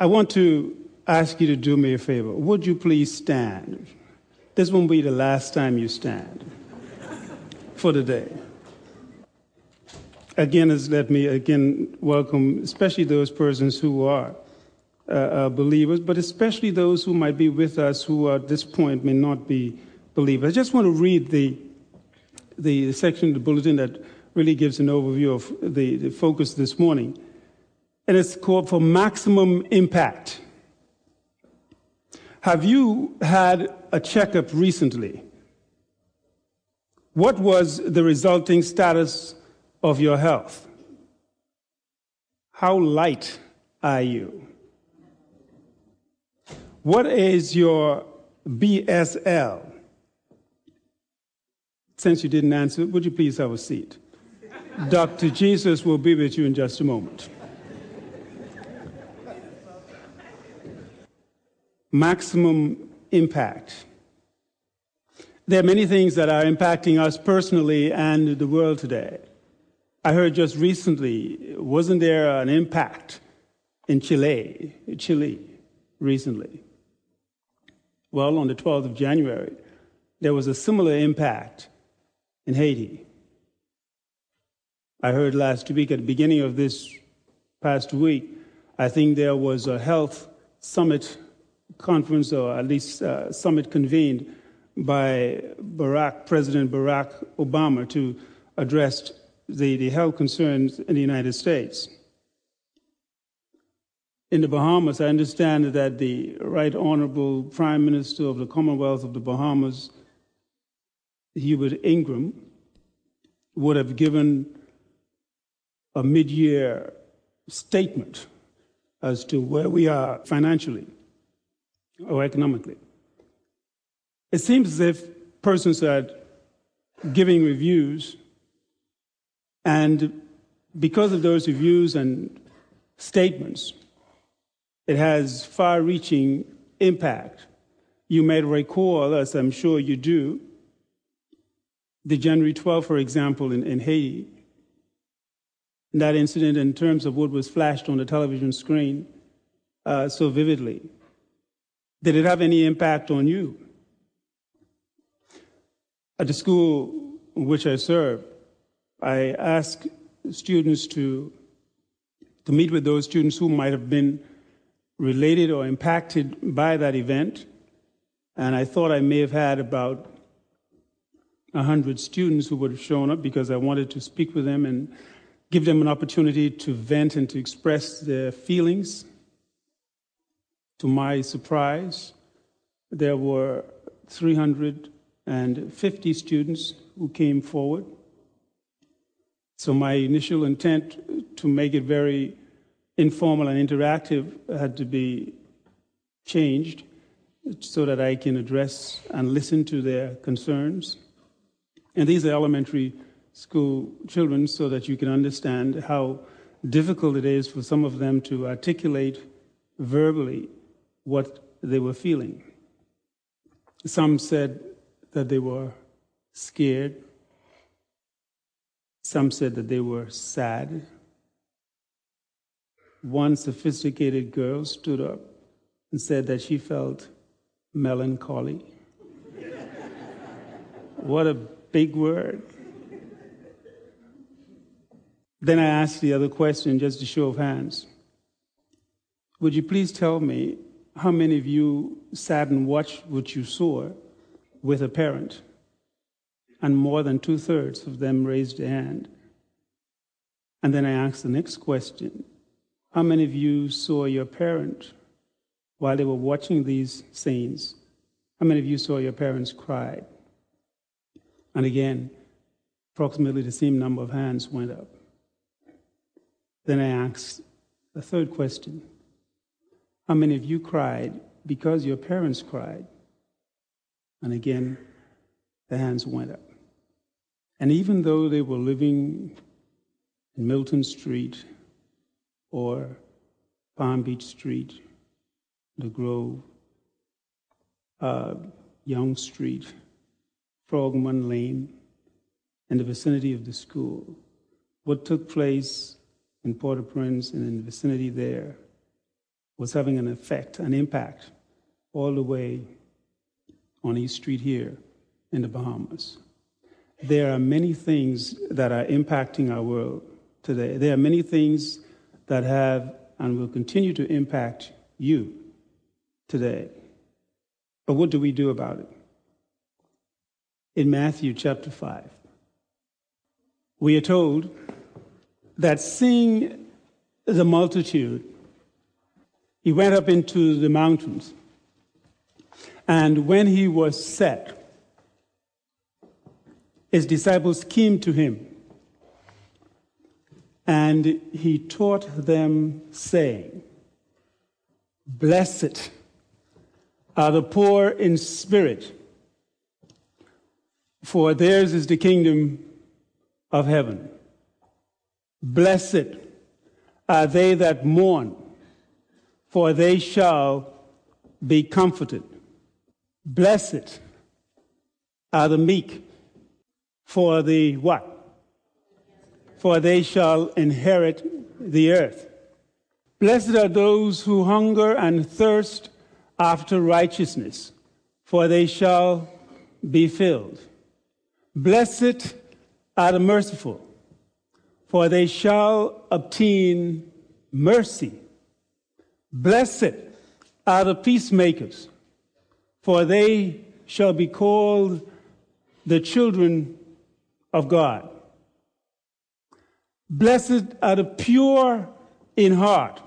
I want to ask you to do me a favor. Would you please stand? This won't be the last time you stand for the day. Again, let me again welcome, especially those persons who are uh, uh, believers, but especially those who might be with us who at this point may not be believers. I just want to read the, the section of the bulletin that really gives an overview of the, the focus this morning. And it's called for maximum impact. Have you had a checkup recently? What was the resulting status of your health? How light are you? What is your BSL? Since you didn't answer, would you please have a seat? Dr. Jesus will be with you in just a moment. Maximum impact. There are many things that are impacting us personally and the world today. I heard just recently, wasn't there an impact in Chile, Chile recently? Well, on the 12th of January, there was a similar impact in Haiti. I heard last week, at the beginning of this past week, I think there was a health summit conference, or at least a summit convened by Barack, President Barack Obama to address the, the health concerns in the United States. In the Bahamas, I understand that the Right Honorable Prime Minister of the Commonwealth of the Bahamas, Hubert Ingraham, would have given a mid year statement as to where we are financially or economically. It seems as if persons are giving reviews and because of those reviews and statements, it has far reaching impact. You may recall, as I'm sure you do, the January 12, for example, in, in Haiti. That incident, in terms of what was flashed on the television screen uh, so vividly, did it have any impact on you? At the school in which I serve, I ask students to, to meet with those students who might have been related or impacted by that event. And I thought I may have had about 100 students who would have shown up because I wanted to speak with them and give them an opportunity to vent and to express their feelings. To my surprise, there were 350 students who came forward. So my initial intent to make it very informal and interactive had to be changed so that I can address and listen to their concerns. And these are elementary school children so that you can understand how difficult it is for some of them to articulate verbally what they were feeling. Some said that they were scared. Some said that they were sad. One sophisticated girl stood up and said that she felt melancholy. what a big word. Then I asked the other question, just a show of hands. Would you please tell me how many of you sat and watched what you saw with a parent? And more than two thirds of them raised their hand. And then I asked the next question How many of you saw your parent while they were watching these scenes? How many of you saw your parents cry? And again, approximately the same number of hands went up. Then I asked the third question How many of you cried because your parents cried? And again, the hands went up. And even though they were living in Milton Street or Palm Beach Street, the Grove, uh, Young Street, Frogman Lane, in the vicinity of the school. What took place in Port au Prince and in the vicinity there was having an effect, an impact, all the way on East Street here in the Bahamas. There are many things that are impacting our world today. There are many things that have and will continue to impact you today. But what do we do about it? In Matthew chapter 5, we are told that seeing the multitude, he went up into the mountains. And when he was set, his disciples came to him. And he taught them, saying, Blessed are the poor in spirit, for theirs is the kingdom of heaven. Blessed are they that mourn, for they shall be comforted. Blessed are the meek, for the what? For they shall inherit the earth. Blessed are those who hunger and thirst after righteousness, for they shall be filled. Blessed are the merciful, for they shall obtain mercy. Blessed are the peacemakers, for they shall be called the children of God. Blessed are the pure in heart,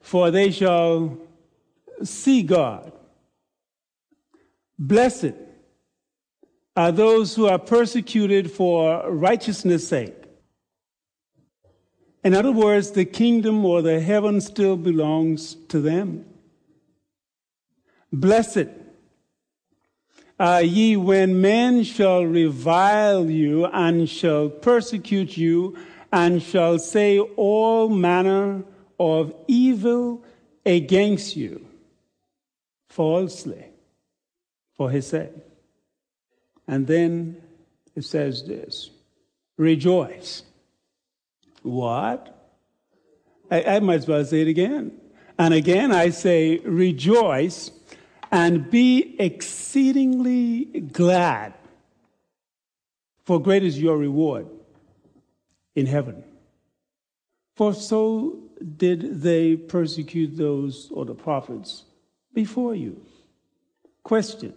for they shall see God. Blessed are those who are persecuted for righteousness' sake. In other words, the kingdom or the heaven still belongs to them. Blessed are ye when men shall revile you and shall persecute you and shall say all manner of evil against you falsely for his sake. And then it says this rejoice. What? I, I might as well say it again. And again, I say rejoice and be exceedingly glad, for great is your reward in heaven. For so did they persecute those or the prophets before you. Question.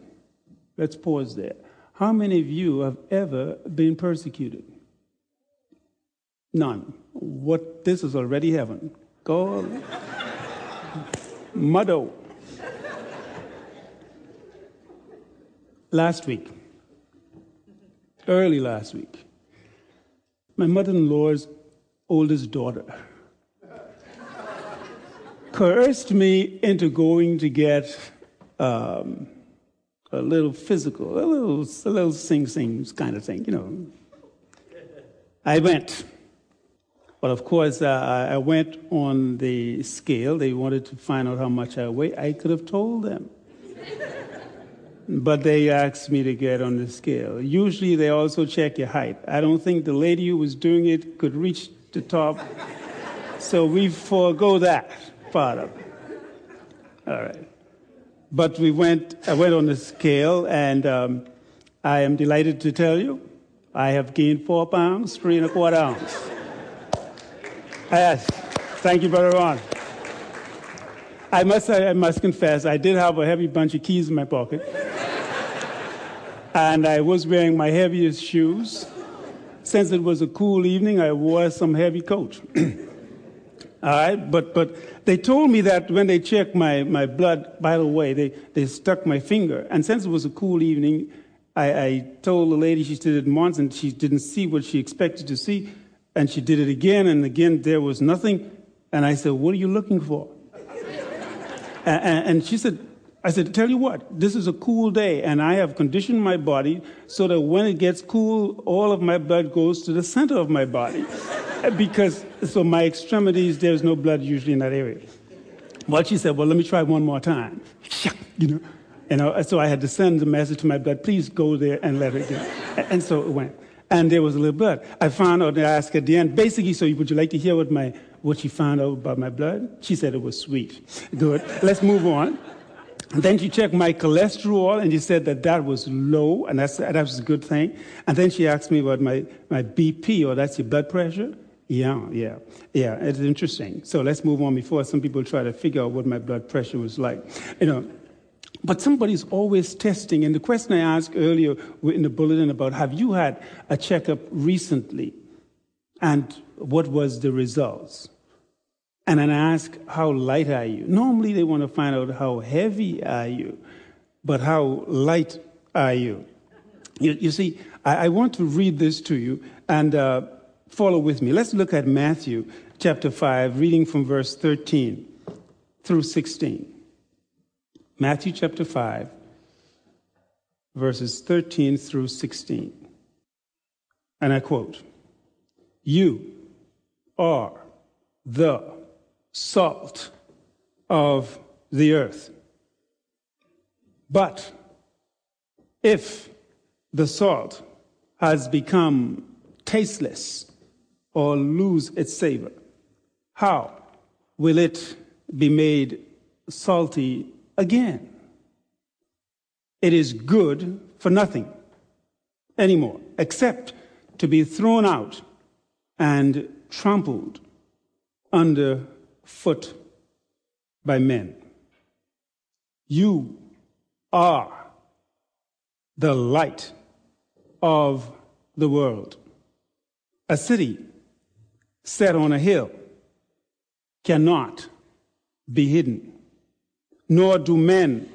Let's pause there. How many of you have ever been persecuted? None. What this is already heaven. Go muddo. Last week, early last week, my mother in law's oldest daughter coerced me into going to get um, a little physical, a little, a little sing sing kind of thing, you know. I went. But of course, uh, I went on the scale. They wanted to find out how much I weigh. I could have told them. but they asked me to get on the scale. Usually, they also check your height. I don't think the lady who was doing it could reach the top. so we forego that part of it. All right. But we went, I went on the scale, and um, I am delighted to tell you I have gained four pounds, three and a quarter ounce. Yes. Thank you, Brother Ron. I must, I must confess, I did have a heavy bunch of keys in my pocket. and I was wearing my heaviest shoes. Since it was a cool evening, I wore some heavy coat. All right, but, but they told me that when they checked my, my blood, by the way, they, they stuck my finger. And since it was a cool evening, I, I told the lady she stood at once and she didn't see what she expected to see. And she did it again and again, there was nothing. And I said, What are you looking for? and, and she said, I said, Tell you what, this is a cool day, and I have conditioned my body so that when it gets cool, all of my blood goes to the center of my body. because, so my extremities, there's no blood usually in that area. Well, she said, Well, let me try one more time. You know? And so I had to send the message to my blood, please go there and let it go. And so it went. And there was a little blood. I found out, and I asked at the end, basically, so would you like to hear what my, what she found out about my blood. She said it was sweet. Good. Let's move on. And then she checked my cholesterol and she said that that was low, and that's, that was a good thing. And then she asked me about my, my BP, or that's your blood pressure. Yeah, yeah, yeah, it's interesting. So let's move on before some people try to figure out what my blood pressure was like. You know, but somebody's always testing. And the question I asked earlier in the bulletin about have you had a checkup recently? And what was the results? And then I ask, how light are you? Normally they want to find out how heavy are you, but how light are you? You, you see, I, I, want to read this to you and uh, follow with me. Let's look at Matthew chapter 5, reading from verse 13 through 16. Matthew chapter 5, verses 13 through 16. And I quote You are the salt of the earth. But if the salt has become tasteless or lose its savor, how will it be made salty again. It is good for nothing anymore, except to be thrown out and trampled under foot by men. You are the light of the world. A city set on a hill cannot be hidden nor do men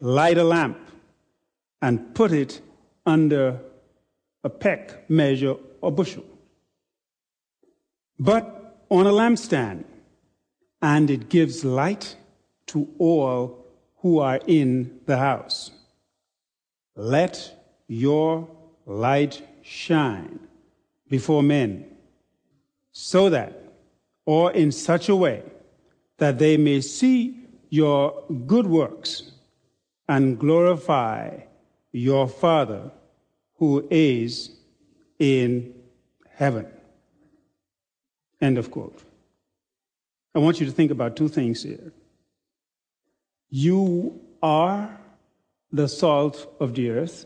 light a lamp and put it under a peck, measure, or bushel, but on a lampstand, and it gives light to all who are in the house. Let your light shine before men, so that, or in such a way, that they may see your good works and glorify your Father who is in heaven. End of quote. I want you to think about two things here. You are the salt of the earth,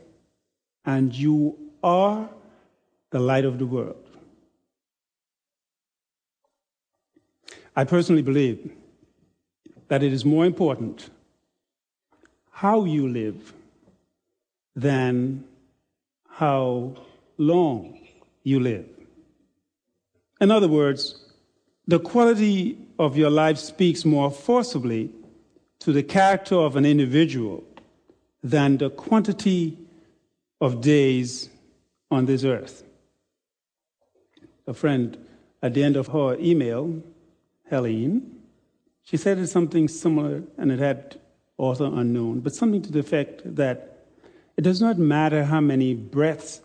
and you are the light of the world. I personally believe that it is more important how you live than how long you live. In other words, the quality of your life speaks more forcibly to the character of an individual than the quantity of days on this earth. A friend at the end of her email, Helene, she said it's something similar, and it had author unknown, but something to the effect that it does not matter how many breaths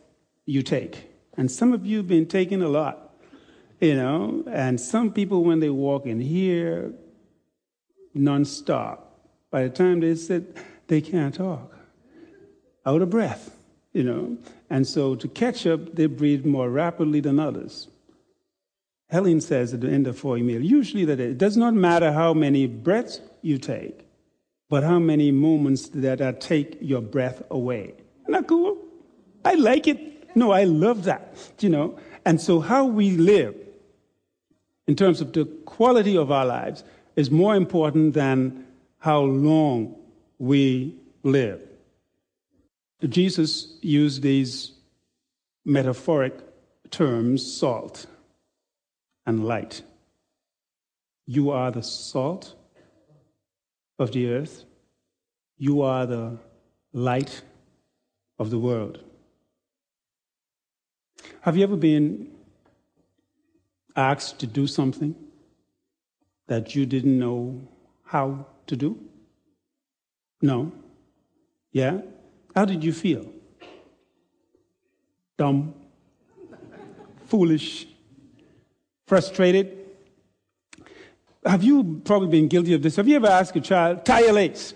you take. And some of you have been taking a lot, you know, and some people, when they walk in here, nonstop, by the time they sit, they can't talk, out of breath, you know. And so to catch up, they breathe more rapidly than others. Helen says at the end of her email, usually that it does not matter how many breaths you take, but how many moments that I take your breath away. Isn't that cool? I like it. No, I love that, you know. And so how we live in terms of the quality of our lives is more important than how long we live. Jesus used these metaphoric terms, salt and light. You are the salt of the earth. You are the light of the world. Have you ever been asked to do something that you didn't know how to do? No? Yeah? How did you feel? Dumb? Foolish? Frustrated. Have you probably been guilty of this? Have you ever asked a child, tie your lace?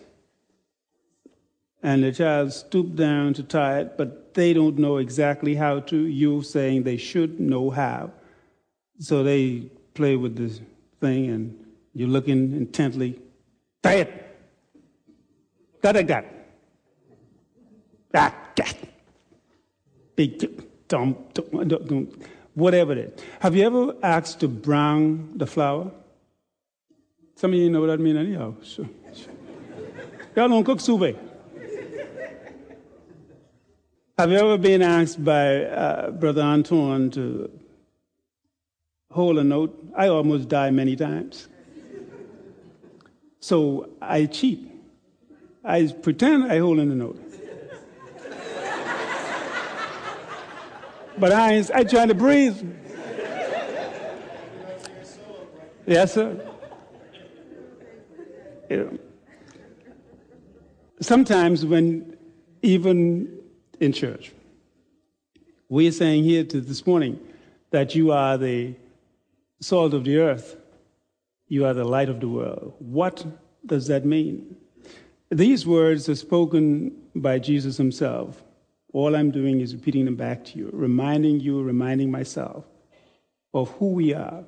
And the child stooped down to tie it, but they don't know exactly how to. You saying they should know how. So they play with this thing and you're looking intently. Diet. Got like that. Ah, that, that. Big, dumb, dumb, whatever it is. Have you ever asked to brown the flour? Some of you know what I mean anyhow. So, Y'all don't cook soup. Have you ever been asked by uh, Brother Antoine to hold a note? I almost die many times. So I cheat. I pretend I hold in the note. But I, ain't, I trying to breathe. Yes, sir. You know, sometimes when even in church, we're saying here to this morning that you are the salt of the earth, you are the light of the world. What does that mean? These words are spoken by Jesus himself. All I'm doing is repeating them back to you, reminding you, reminding myself of who we are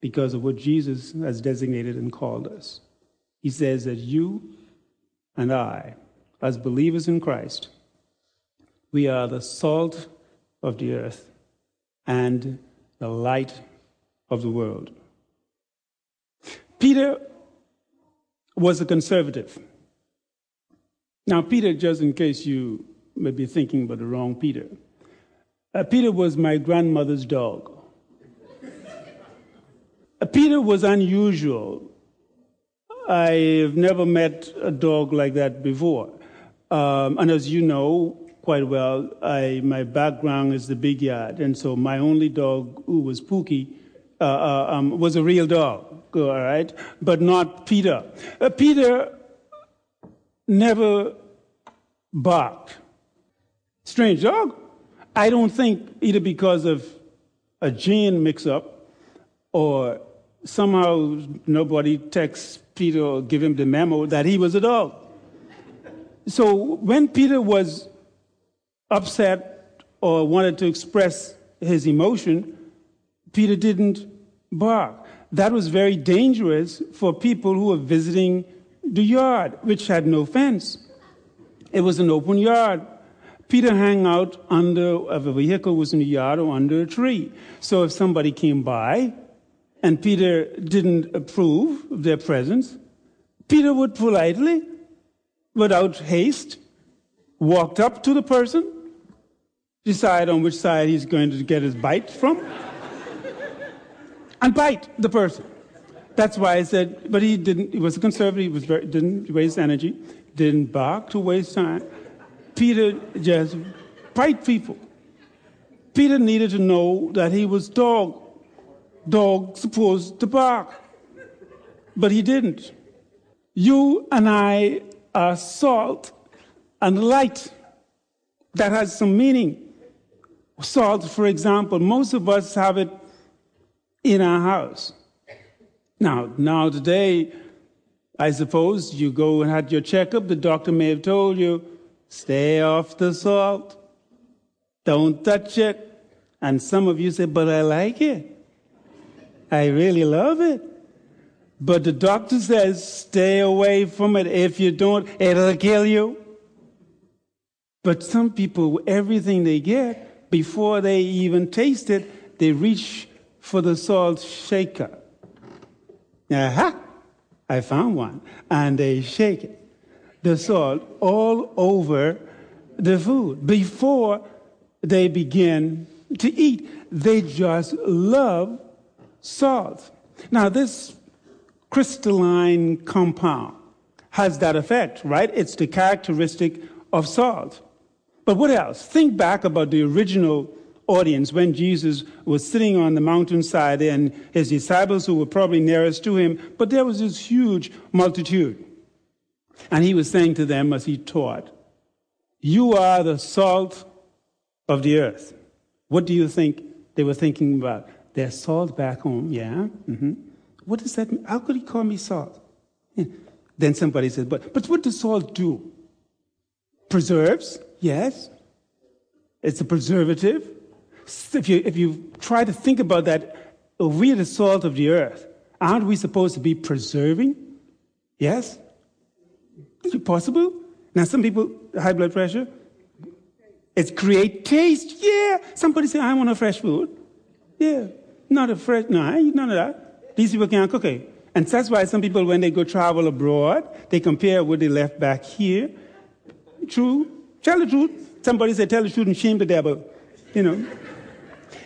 because of what Jesus has designated and called us. He says that you and I, as believers in Christ, we are the salt of the earth and the light of the world. Peter was a conservative. Now, Peter, just in case you may be thinking about the wrong Peter, uh, Peter was my grandmother's dog. uh, Peter was unusual. I've never met a dog like that before. Um, and as you know quite well, I, my background is the big yard. And so my only dog, who was Pookie, uh, uh, um, was a real dog all right, but not Peter. Uh, Peter never barked. Strange dog. I don't think either because of a gene mix up or somehow nobody texts Peter or give him the memo that he was a dog. So when Peter was upset or wanted to express his emotion, Peter didn't bark that was very dangerous for people who were visiting the yard, which had no fence. It was an open yard. Peter hung out under, if a vehicle was in the yard or under a tree. So if somebody came by and Peter didn't approve of their presence, Peter would politely, without haste, walk up to the person, decide on which side he's going to get his bite from and bite the person. That's why I said, but he didn't, he was a conservative, he was very, didn't waste energy, didn't bark to waste time. Peter just bite people. Peter needed to know that he was dog. Dog supposed to bark. But he didn't. You and I are salt and light. That has some meaning. Salt, for example, most of us have it in our house. Now, now today, I suppose you go and had your checkup, the doctor may have told you, stay off the salt. Don't touch it. And some of you say, but I like it. I really love it. But the doctor says, stay away from it. If you don't, it'll kill you. But some people, everything they get, before they even taste it, they reach for the salt shaker. Aha! I found one. And they shake it. The salt all over the food before they begin to eat. They just love salt. Now, this crystalline compound has that effect, right? It's the characteristic of salt. But what else? Think back about the original audience when Jesus was sitting on the mountainside and his disciples who were probably nearest to him, but there was this huge multitude. And he was saying to them as he taught, You are the salt of the earth. What do you think they were thinking about? Their salt back home, yeah? Mm-hmm. What does that mean? How could he call me salt? Yeah. Then somebody said, but, but what does salt do? Preserves, yes. It's a preservative if you, if you try to think about that we are the salt of the earth, aren't we supposed to be preserving? Yes? Is it possible? Now, some people, high blood pressure, it's create taste. Yeah. Somebody say, I want a fresh food. Yeah. Not a fresh, no, I eat none of that. These people can't cook it. And that's why some people, when they go travel abroad, they compare what they left back here. True. Tell the truth. Somebody say, tell the truth and shame the devil. You know.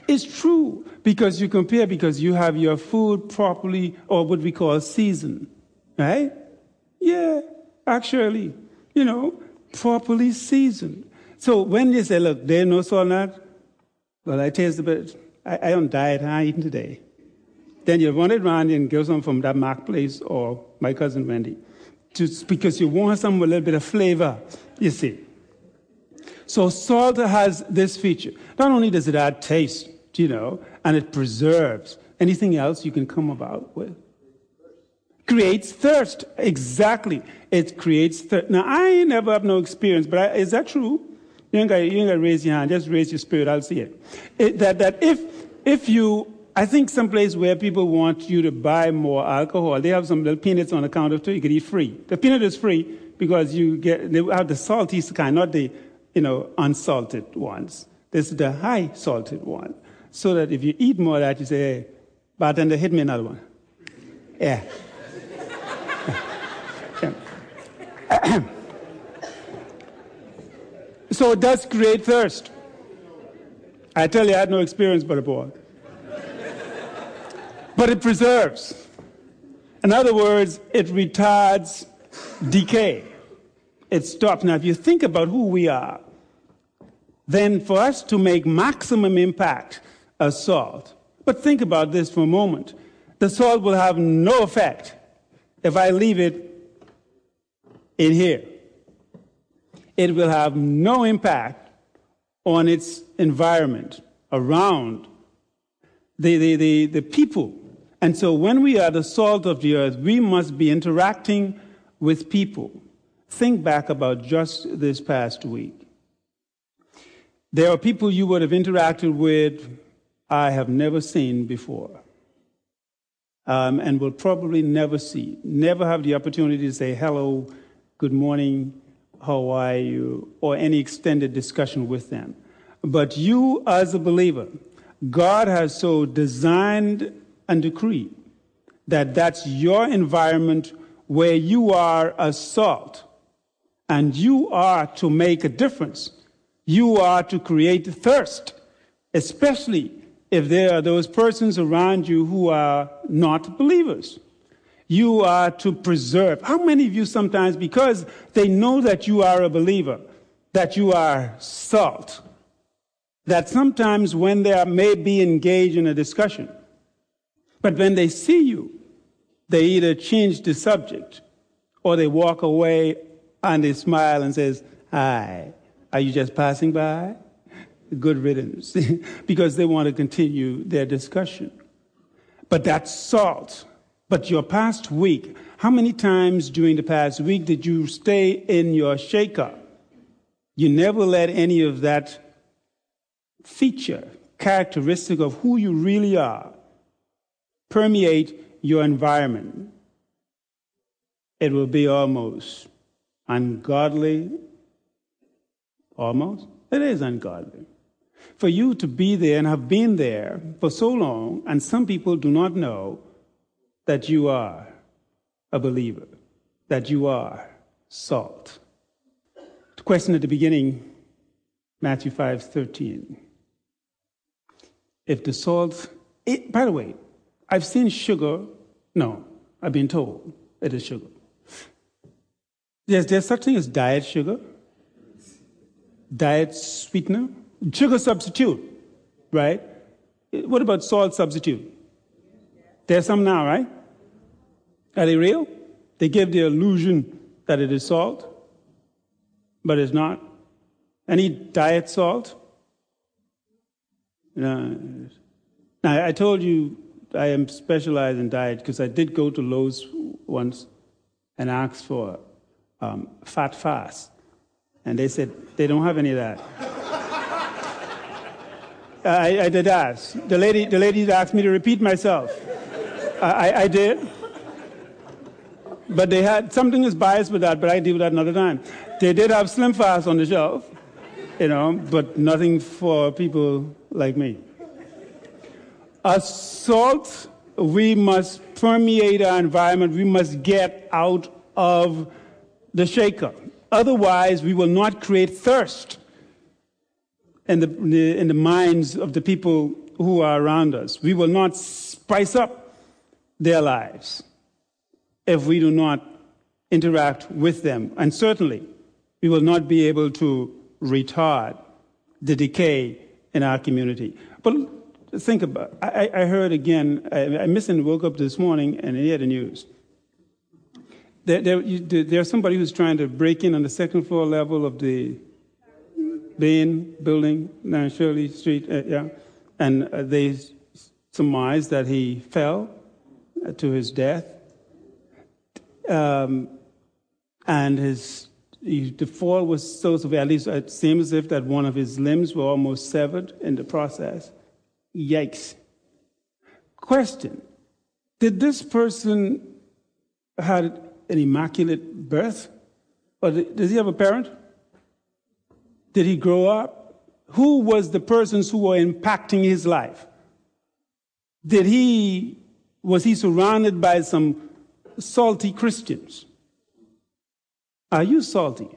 it's true because you compare because you have your food properly or what we call seasoned. Right? Yeah, actually, you know, properly seasoned. So when they say, look, there's no salt that, well, I taste a bit. I, I on diet, I eating today. Then you run it around and get some from that Mark place or my cousin Wendy. Just because you want some with a little bit of flavor, you see. So salt has this feature. Not only does it add taste, you know, and it preserves anything else you can come about with. Creates thirst. Exactly. It creates thirst. Now, I never have no experience, but I, is that true? You ain't, got, you ain't got to raise your hand. Just raise your spirit. I'll see it. it that, that if, if you I think someplace where people want you to buy more alcohol, they have some little peanuts on the counter too. You can eat free. The peanut is free because you get they have the salty kind, not the you know unsalted ones. This is the high salted one, so that if you eat more of that, you say, "Hey, bartender, hit me another one." Yeah. So it does create thirst. I tell you, I had no experience, but a boy but it preserves. In other words, it retards decay. It stops. Now, if you think about who we are, then for us to make maximum impact as salt, but think about this for a moment. The salt will have no effect if I leave it in here. It will have no impact on its environment around the, the, the, the people and so when we are the salt of the earth, we must be interacting with people. Think back about just this past week. There are people you would have interacted with I have never seen before. Um, and will probably never see, never have the opportunity to say hello, good morning, how are you, or any extended discussion with them. But you, as a believer, God has so designed and decreed that that's your environment where you are a salt and you are to make a difference. You are to create thirst, especially if there are those persons around you who are not believers. You are to preserve. How many of you sometimes, because they know that you are a believer, that you are salt, that sometimes when they may be engaged in a discussion, but when they see you, they either change the subject or they walk away and they smile and says, Hi, are you just passing by? Good riddance, because they want to continue their discussion. But that's salt. But your past week, how many times during the past week did you stay in your shaker? You never let any of that feature, characteristic of who you really are, permeate your environment, it will be almost ungodly. Almost? It is ungodly. For you to be there and have been there for so long, and some people do not know that you are a believer, that you are salt. The question at the beginning, Matthew 5 13. If the salt, it, by the way, I've seen sugar. No, I've been told it is sugar. Yes, there's such thing as diet sugar, diet sweetener, sugar substitute, right? What about salt substitute? There's some now, right? Are they real? They give the illusion that it is salt, but it's not. Any diet salt? No. Now, I told you I am specialized in diet because I did go to Lowe's once and ask for um, fat fast. And they said they don't have any of that. I, I, did ask. The lady, the lady asked me to repeat myself. I, I, did. But they had something is biased with that, but I deal with that another time. They did have Slim Fast on the shelf, you know, but nothing for people like me. Assault, we must permeate our environment. We must get out of the shaker. Otherwise, we will not create thirst in the, in the minds of the people who are around us. We will not spice up their lives if we do not interact with them. And certainly, we will not be able to retard the decay in our community. But think about I, I heard again, I, I woke up this morning and I heard the news. There, there, there's somebody who's trying to break in on the second floor level of the Bain building down Shirley Street, uh, yeah, and uh, they surmise that he fell to his death, um, and his he, the fall was so severe. At least it seemed as if that one of his limbs were almost severed in the process. Yikes! Question: Did this person had an immaculate birth, or does he have a parent? Did he grow up? Who was the persons who were impacting his life? Did he, was he surrounded by some salty Christians? Are you salty?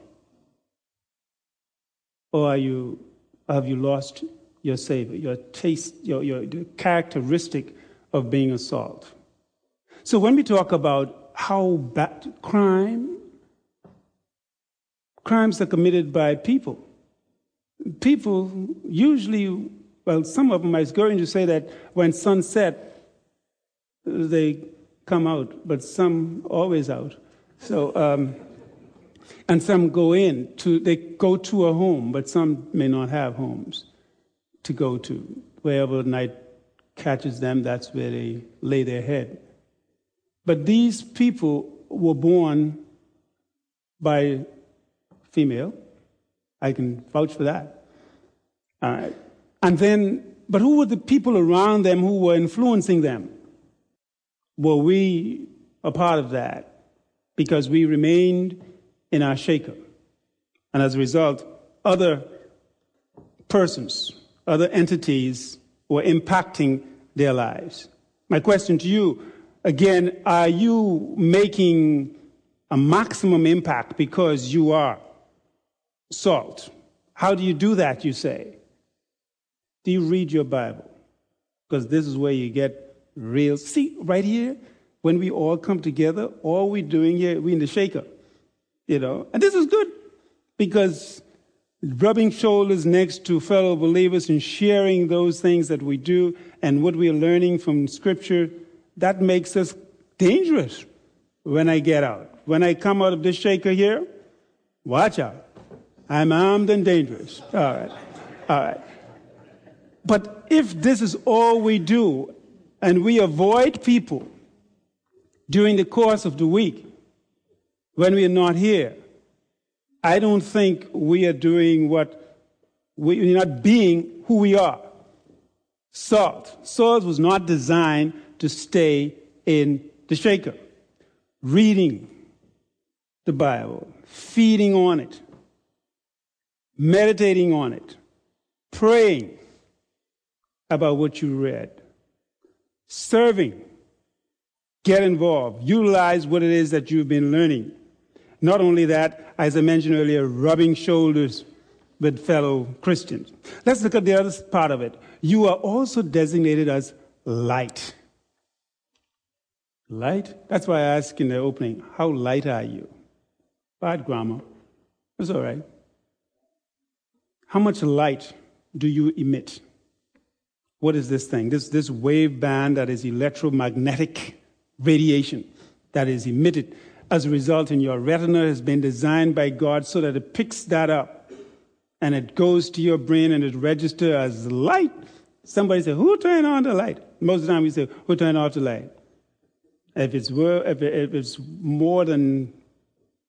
Or are you, have you lost your savor, your taste, your, your characteristic of being a salt? So when we talk about how bad crime, crimes are committed by people, people usually, well, some of them, I was going to say that when sunset, they come out, but some always out. So, um, and some go in to, they go to a home, but some may not have homes to go to. Wherever night catches them, that's where they lay their head. But these people were born by female. I can vouch for that. Uh, and then, but who were the people around them who were influencing them? Were we a part of that? Because we remained in our shaker. And as a result, other persons, other entities were impacting their lives. My question to you again, are you making a maximum impact because you are salt? How do you do that, you say? Do you read your Bible? Because this is where you get real. See, right here, when we all come together, all we're doing here, we're in the shaker, you know. And this is good because rubbing shoulders next to fellow believers and sharing those things that we do and what we are learning from Scripture, that makes us dangerous when I get out. When I come out of this shaker here, watch out. I'm armed and dangerous. All right. All right. But if this is all we do and we avoid people during the course of the week when we are not here, I don't think we are doing what we are not being who we are. Salt. Salt was not designed to stay in the shaker. Reading the Bible, feeding on it, meditating on it, praying, about what you read. Serving. Get involved. Utilize what it is that you've been learning. Not only that, as I mentioned earlier, rubbing shoulders with fellow Christians. Let's look at the other part of it. You are also designated as light. Light? That's why I asked in the opening, how light are you? Bad grammar. It's all right. How much light do you emit? What is this thing? This, this wave band that is electromagnetic radiation that is emitted as a result in your retina has been designed by God so that it picks that up and it goes to your brain and it registers as light. Somebody say, who turned on the light? Most of the time we say, who turned off the light? If it's, if it's more than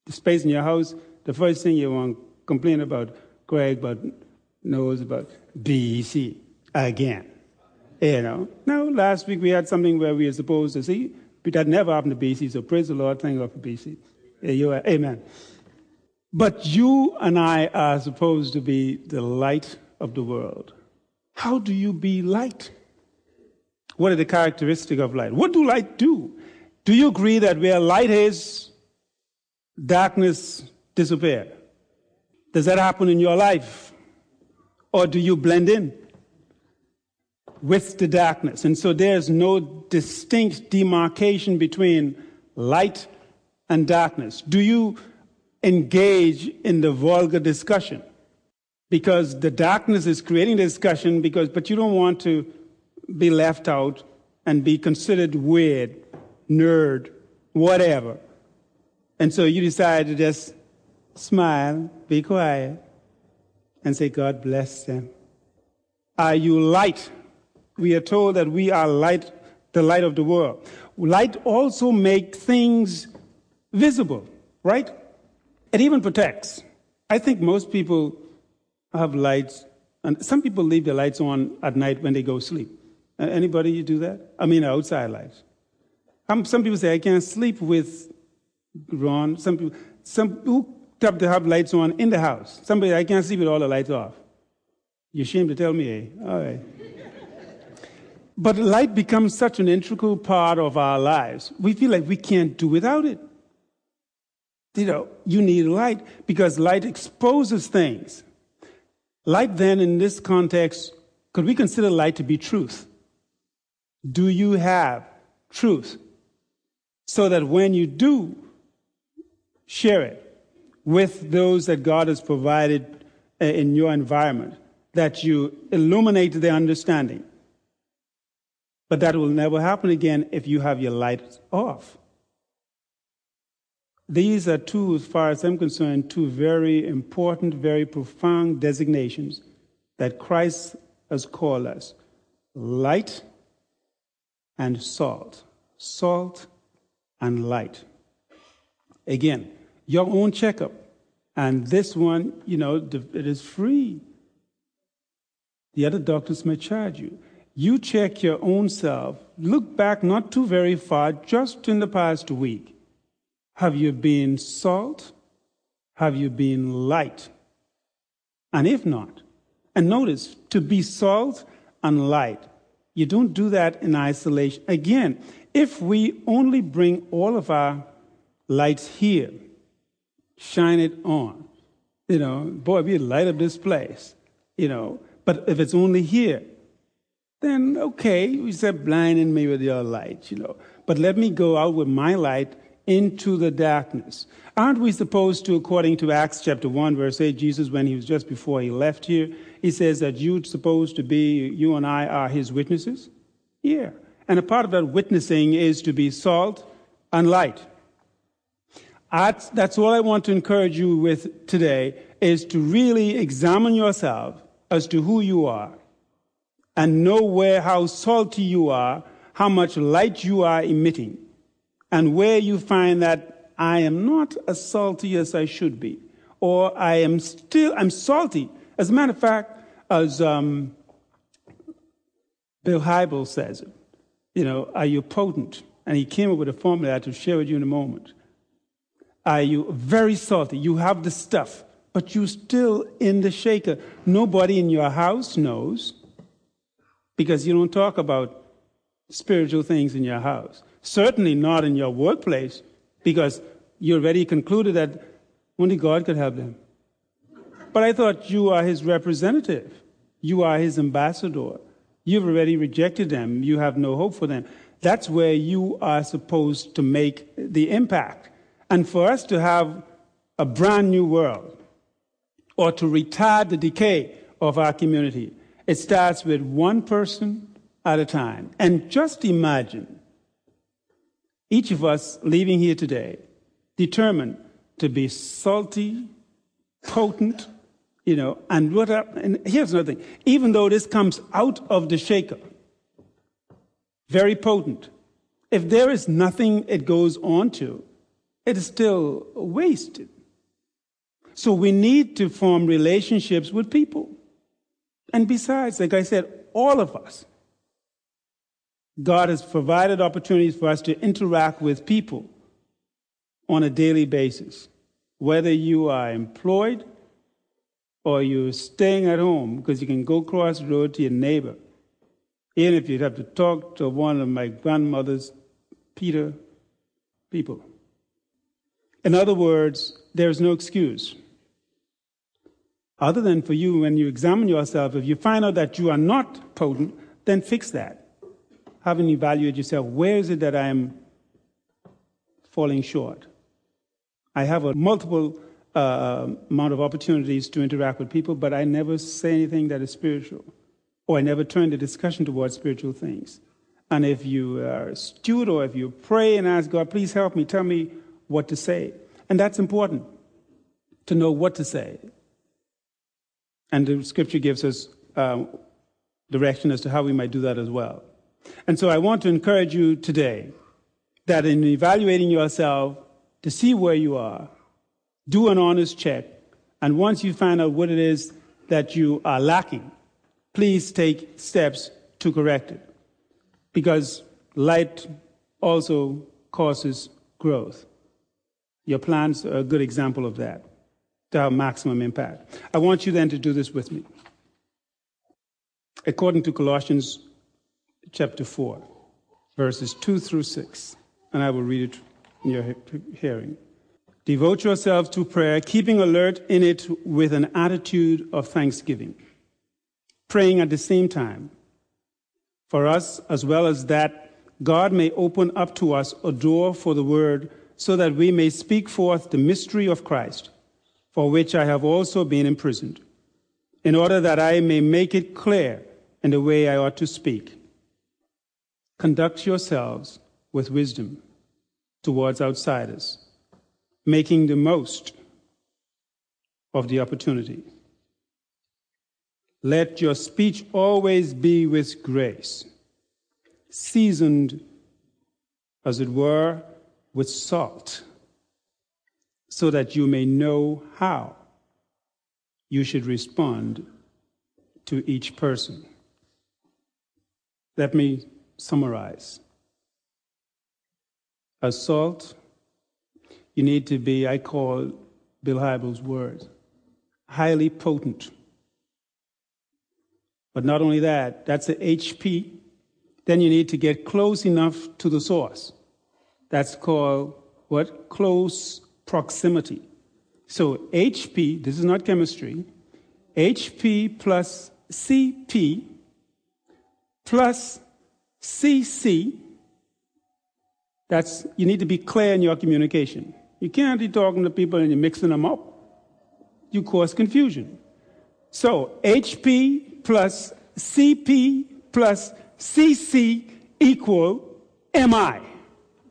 the space in your house, the first thing you want to complain about, Greg, but knows about BEC. again. You know. Now, last week we had something where we were supposed to see, but that never happened to BC, so praise the Lord, thank God for BC. Amen. But you and I are supposed to be the light of the world. How do you be light? What are the characteristics of light? What do light do? Do you agree that where light is, darkness disappears? Does that happen in your life? Or do you blend in with the darkness? And so there's no distinct demarcation between light and darkness. Do you engage in the vulgar discussion? Because the darkness is creating the discussion because but you don't want to be left out and be considered weird, nerd, whatever. And so you decide to just smile, be quiet, and say, God bless them. Are you light? We are told that we are light, the light of the world. Light also makes things visible, right? It even protects. I think most people have lights, and some people leave the lights on at night when they go sleep. Anybody you do that? I mean, outside lights. Um, some people say, I can't sleep with Ron. Some people, some, who have to have lights on in the house. Somebody, I can't sleep with all the lights off. You're ashamed to tell me, eh? All right. But light becomes such an integral part of our lives. We feel like we can't do without it. You know, you need light because light exposes things. Light, then, in this context, could we consider light to be truth? Do you have truth? So that when you do share it, with those that God has provided uh, in your environment, that you illuminate their understanding. But that will never happen again if you have your lights off. These are two, as far as I'm concerned, two very important, very profound designations that Christ has called us light and salt. Salt and light. Again, your own checkup. And this one, you know, it is free. The other doctors may charge you. You check your own self. Look back not too very far, just in the past week. Have you been salt? Have you been light? And if not, and notice to be salt and light, you don't do that in isolation. Again, if we only bring all of our lights here, shine it on. You know, boy, we light up this place, you know. But if it's only here, then okay, you said blinding me with your light, you know. But let me go out with my light into the darkness. Aren't we supposed to, according to Acts chapter 1, verse 8, Jesus, when he was just before he left here, he says that you're supposed to be, you and I are his witnesses? Yeah. And a part of that witnessing is to be salt and light. That's, all I want to encourage you with today is to really examine yourself as to who you are and know where, how salty you are, how much light you are emitting, and where you find that I am not as salty as I should be, or I am still, I'm salty. As a matter of fact, as um, Bill Hybels says you know, are you potent? And he came up with a formula to share with you in a moment. Are you very salty? You have the stuff, but you're still in the shaker. Nobody in your house knows because you don't talk about spiritual things in your house. Certainly not in your workplace because you already concluded that only God could help them. But I thought you are his representative. You are his ambassador. You've already rejected them. You have no hope for them. That's where you are supposed to make the impact. And for us to have a brand new world or to retard the decay of our community, it starts with one person at a time. And just imagine each of us leaving here today determined to be salty, potent, you know, and what and here's another thing. Even though this comes out of the shaker, very potent, if there is nothing it goes on to, it is still wasted. So we need to form relationships with people. And besides, like I said, all of us. God has provided opportunities for us to interact with people on a daily basis, whether you are employed or you're staying at home because you can go across the road to your neighbor. Even if you'd have to talk to one of my grandmother's Peter people. In other words, there's no excuse. Other than for you, when you examine yourself, if you find out that you are not potent, then fix that. Have Having evaluated yourself, where is it that I am falling short? I have a multiple uh, amount of opportunities to interact with people, but I never say anything that is spiritual, or I never turn the discussion towards spiritual things. And if you are astute or if you pray and ask God, please help me, tell me what to say. And that's important to know what to say. And the scripture gives us um, direction as to how we might do that as well. And so I want to encourage you today that in evaluating yourself to see where you are, do an honest check. And once you find out what it is that you are lacking, please take steps to correct it. Because light also causes growth. Your plants are a good example of that to have maximum impact. I want you then to do this with me. According to Colossians chapter 4, verses 2 through 6, and I will read it in your hearing. Devote yourself to prayer, keeping alert in it with an attitude of thanksgiving, praying at the same time for us as well as that God may open up to us a door for the word so that we may speak forth the mystery of Christ for which I have also been imprisoned, in order that I may make it clear in the way I ought to speak. Conduct yourselves with wisdom towards outsiders, making the most of the opportunity. Let your speech always be with grace, seasoned, as it were, with salt so that you may know how you should respond to each person. Let me summarize. Assault, you need to be, I call Bill Hybels' words, highly potent. But not only that, that's the HP. Then you need to get close enough to the source. That's called what? Close proximity. So HP, this is not chemistry, HP plus CP plus CC, that's, you need to be clear in your communication. You can't be talking to people and you're mixing them up. You cause confusion. So HP plus CP plus CC equal MI,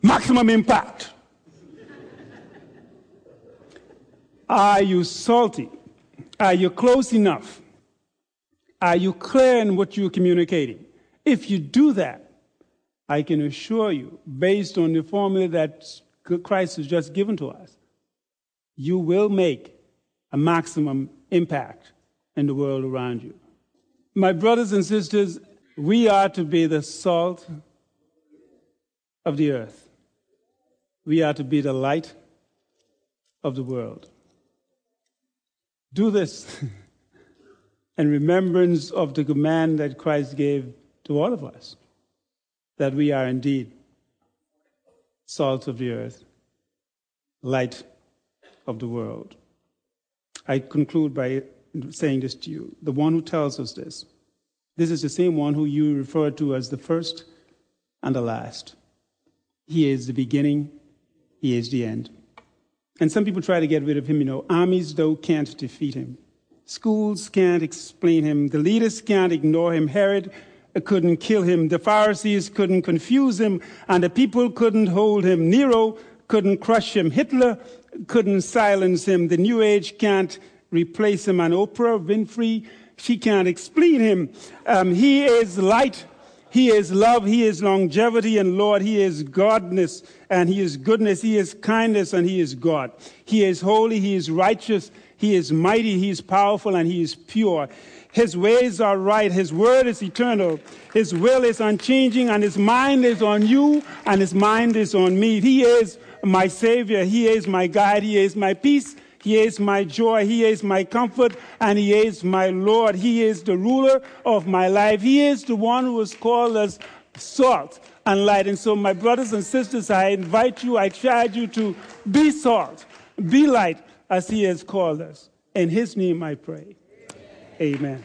maximum impact. Are you salty? Are you close enough? Are you clear in what you're communicating? If you do that, I can assure you, based on the formula that Christ has just given to us, you will make a maximum impact in the world around you. My brothers and sisters, we are to be the salt of the earth. We are to be the light of the world. Do this in remembrance of the command that Christ gave to all of us that we are indeed salt of the earth, light of the world. I conclude by saying this to you. The one who tells us this, this is the same one who you refer to as the first and the last. He is the beginning, he is the end. And some people try to get rid of him, you know. Armies, though, can't defeat him. Schools can't explain him. The leaders can't ignore him. Herod couldn't kill him. The Pharisees couldn't confuse him. And the people couldn't hold him. Nero couldn't crush him. Hitler couldn't silence him. The New Age can't replace him. And Oprah Winfrey, she can't explain him. Um, he is light he is love, He is longevity, and Lord, He is godness, and He is goodness, He is kindness, and He is God. He is holy, He is righteous, He is mighty, He is powerful, and He is pure. His ways are right. His word is eternal. His will is unchanging, and His mind is on you, and His mind is on me. He is my Savior. He is my guide. He is my peace. He is my joy. He is my comfort. And He is my Lord. He is the ruler of my life. He is the one who has called us salt and light. And so, my brothers and sisters, I invite you, I charge you to be salt, be light, as He has called us. In His name I pray. Amen.